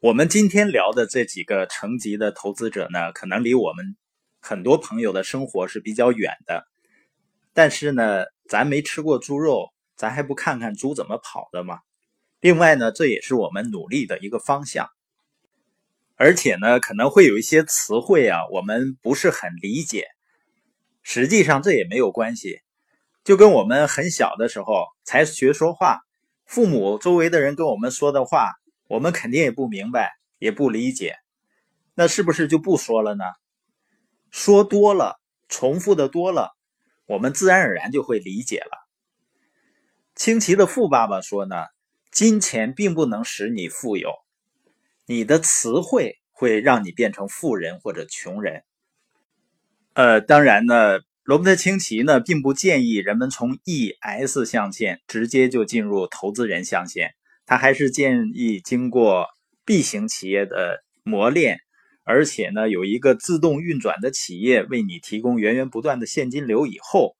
我们今天聊的这几个层级的投资者呢，可能离我们很多朋友的生活是比较远的。但是呢，咱没吃过猪肉，咱还不看看猪怎么跑的吗？另外呢，这也是我们努力的一个方向。而且呢，可能会有一些词汇啊，我们不是很理解。实际上这也没有关系，就跟我们很小的时候才学说话。父母周围的人跟我们说的话，我们肯定也不明白，也不理解，那是不是就不说了呢？说多了，重复的多了，我们自然而然就会理解了。清奇的富爸爸说呢，金钱并不能使你富有，你的词汇会让你变成富人或者穷人。呃，当然呢。罗伯特清崎呢，并不建议人们从 E S 象限直接就进入投资人象限，他还是建议经过 B 型企业的磨练，而且呢，有一个自动运转的企业为你提供源源不断的现金流以后，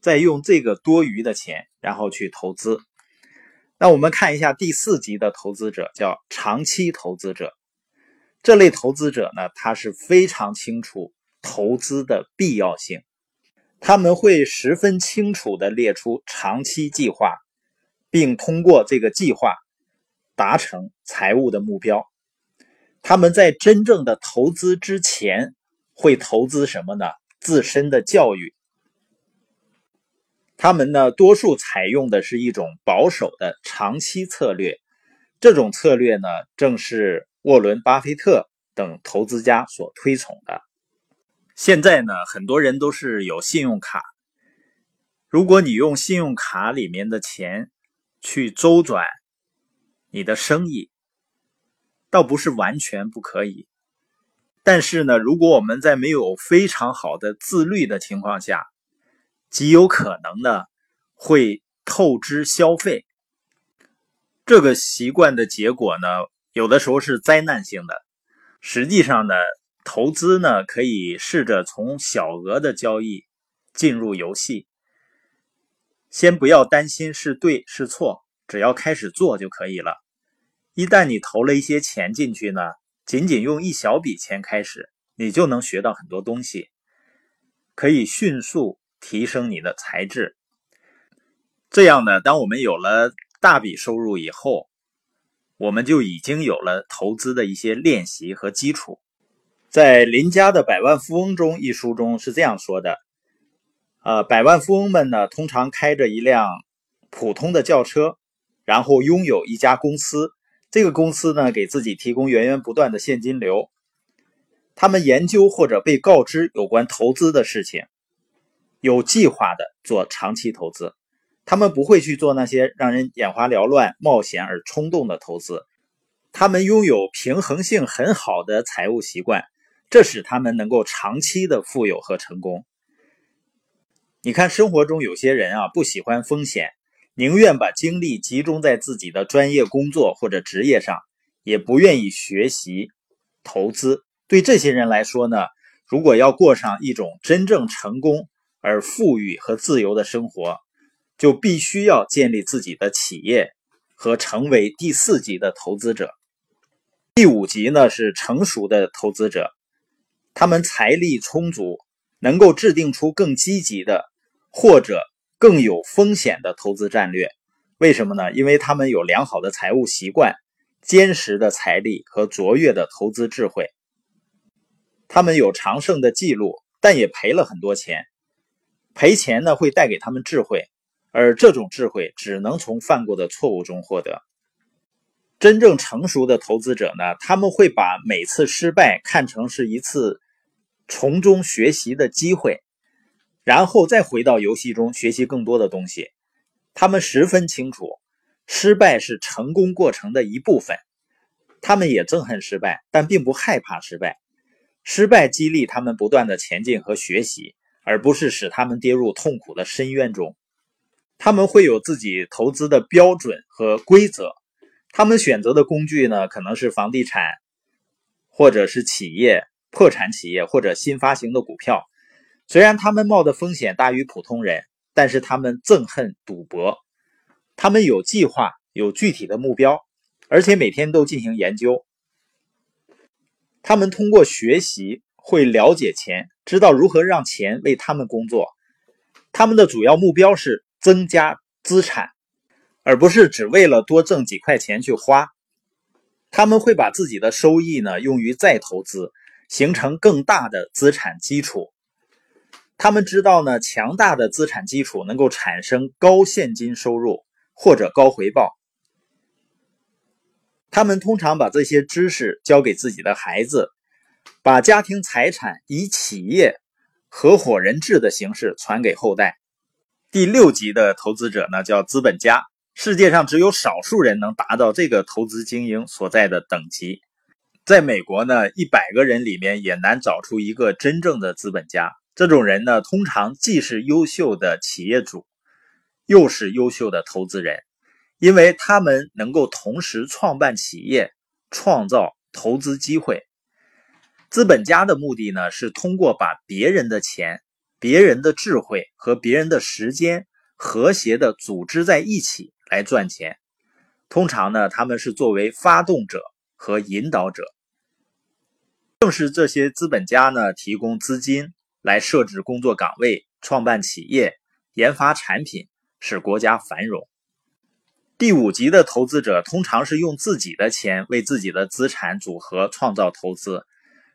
再用这个多余的钱，然后去投资。那我们看一下第四级的投资者，叫长期投资者。这类投资者呢，他是非常清楚投资的必要性。他们会十分清楚地列出长期计划，并通过这个计划达成财务的目标。他们在真正的投资之前会投资什么呢？自身的教育。他们呢，多数采用的是一种保守的长期策略。这种策略呢，正是沃伦·巴菲特等投资家所推崇的。现在呢，很多人都是有信用卡。如果你用信用卡里面的钱去周转你的生意，倒不是完全不可以。但是呢，如果我们在没有非常好的自律的情况下，极有可能呢会透支消费。这个习惯的结果呢，有的时候是灾难性的。实际上呢。投资呢，可以试着从小额的交易进入游戏，先不要担心是对是错，只要开始做就可以了。一旦你投了一些钱进去呢，仅仅用一小笔钱开始，你就能学到很多东西，可以迅速提升你的才智。这样呢，当我们有了大笔收入以后，我们就已经有了投资的一些练习和基础。在林家的百万富翁中一书中是这样说的：，呃，百万富翁们呢，通常开着一辆普通的轿车，然后拥有一家公司。这个公司呢，给自己提供源源不断的现金流。他们研究或者被告知有关投资的事情，有计划的做长期投资。他们不会去做那些让人眼花缭乱、冒险而冲动的投资。他们拥有平衡性很好的财务习惯。这使他们能够长期的富有和成功。你看，生活中有些人啊，不喜欢风险，宁愿把精力集中在自己的专业工作或者职业上，也不愿意学习投资。对这些人来说呢，如果要过上一种真正成功而富裕和自由的生活，就必须要建立自己的企业和成为第四级的投资者。第五级呢，是成熟的投资者。他们财力充足，能够制定出更积极的或者更有风险的投资战略。为什么呢？因为他们有良好的财务习惯、坚实的财力和卓越的投资智慧。他们有长胜的记录，但也赔了很多钱。赔钱呢，会带给他们智慧，而这种智慧只能从犯过的错误中获得。真正成熟的投资者呢，他们会把每次失败看成是一次。从中学习的机会，然后再回到游戏中学习更多的东西。他们十分清楚，失败是成功过程的一部分。他们也憎恨失败，但并不害怕失败。失败激励他们不断的前进和学习，而不是使他们跌入痛苦的深渊中。他们会有自己投资的标准和规则。他们选择的工具呢，可能是房地产，或者是企业。破产企业或者新发行的股票，虽然他们冒的风险大于普通人，但是他们憎恨赌博。他们有计划，有具体的目标，而且每天都进行研究。他们通过学习会了解钱，知道如何让钱为他们工作。他们的主要目标是增加资产，而不是只为了多挣几块钱去花。他们会把自己的收益呢用于再投资，形成更大的资产基础。他们知道呢，强大的资产基础能够产生高现金收入或者高回报。他们通常把这些知识交给自己的孩子，把家庭财产以企业合伙人制的形式传给后代。第六级的投资者呢，叫资本家。世界上只有少数人能达到这个投资精英所在的等级。在美国呢，一百个人里面也难找出一个真正的资本家。这种人呢，通常既是优秀的企业主，又是优秀的投资人。因为他们能够同时创办企业，创造投资机会。资本家的目的呢，是通过把别人的钱、别人的智慧和别人的时间和谐的组织在一起来赚钱。通常呢，他们是作为发动者和引导者。正是这些资本家呢，提供资金来设置工作岗位、创办企业、研发产品，使国家繁荣。第五级的投资者通常是用自己的钱为自己的资产组合创造投资，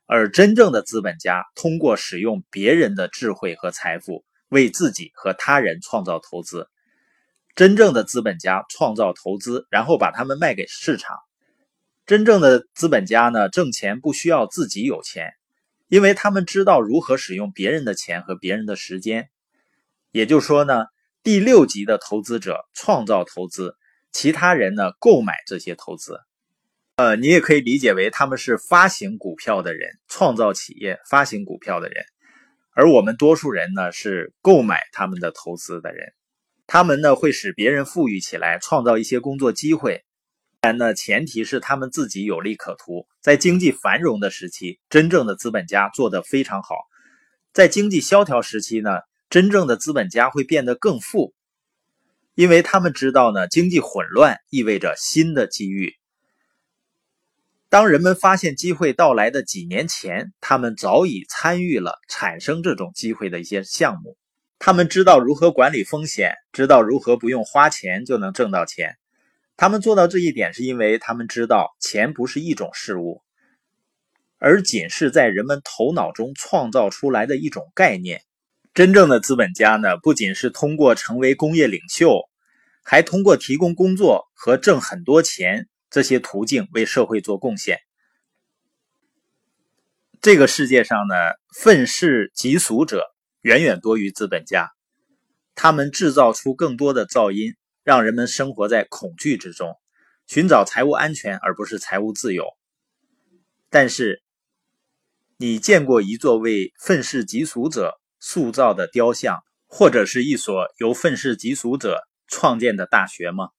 而真正的资本家通过使用别人的智慧和财富为自己和他人创造投资。真正的资本家创造投资，然后把它们卖给市场。真正的资本家呢，挣钱不需要自己有钱，因为他们知道如何使用别人的钱和别人的时间。也就是说呢，第六级的投资者创造投资。其他人呢？购买这些投资，呃，你也可以理解为他们是发行股票的人，创造企业、发行股票的人，而我们多数人呢是购买他们的投资的人。他们呢会使别人富裕起来，创造一些工作机会。当然呢，前提是他们自己有利可图。在经济繁荣的时期，真正的资本家做得非常好；在经济萧条时期呢，真正的资本家会变得更富。因为他们知道呢，经济混乱意味着新的机遇。当人们发现机会到来的几年前，他们早已参与了产生这种机会的一些项目。他们知道如何管理风险，知道如何不用花钱就能挣到钱。他们做到这一点，是因为他们知道钱不是一种事物，而仅是在人们头脑中创造出来的一种概念。真正的资本家呢，不仅是通过成为工业领袖。还通过提供工作和挣很多钱这些途径为社会做贡献。这个世界上呢，愤世嫉俗者远远多于资本家，他们制造出更多的噪音，让人们生活在恐惧之中，寻找财务安全而不是财务自由。但是，你见过一座为愤世嫉俗者塑造的雕像，或者是一所由愤世嫉俗者？创建的大学吗？